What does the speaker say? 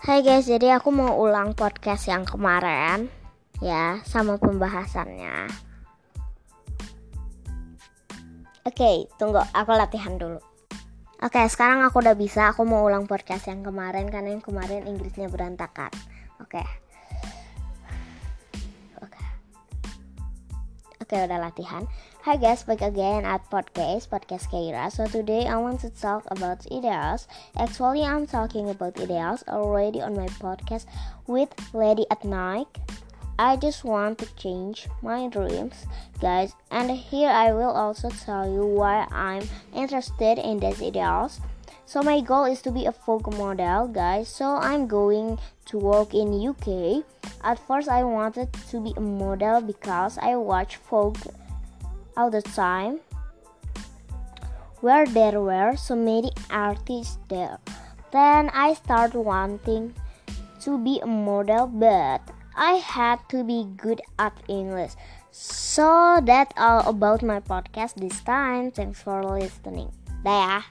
Hai guys, jadi aku mau ulang podcast yang kemarin ya sama pembahasannya. Oke, tunggu, aku latihan dulu. Oke, sekarang aku udah bisa. Aku mau ulang podcast yang kemarin karena yang kemarin Inggrisnya berantakan. Oke. Oke, udah latihan. Hi guys, back again at podcast podcast Keira. So today I want to talk about ideas. Actually, I'm talking about ideas already on my podcast with Lady at Night. I just want to change my dreams, guys. And here I will also tell you why I'm interested in these ideas. So my goal is to be a Vogue model, guys. So I'm going to work in UK. At first I wanted to be a model because I watch Vogue all the time where there were so many artists there. Then I started wanting to be a model, but I had to be good at English. So that's all about my podcast this time. Thanks for listening. Ya.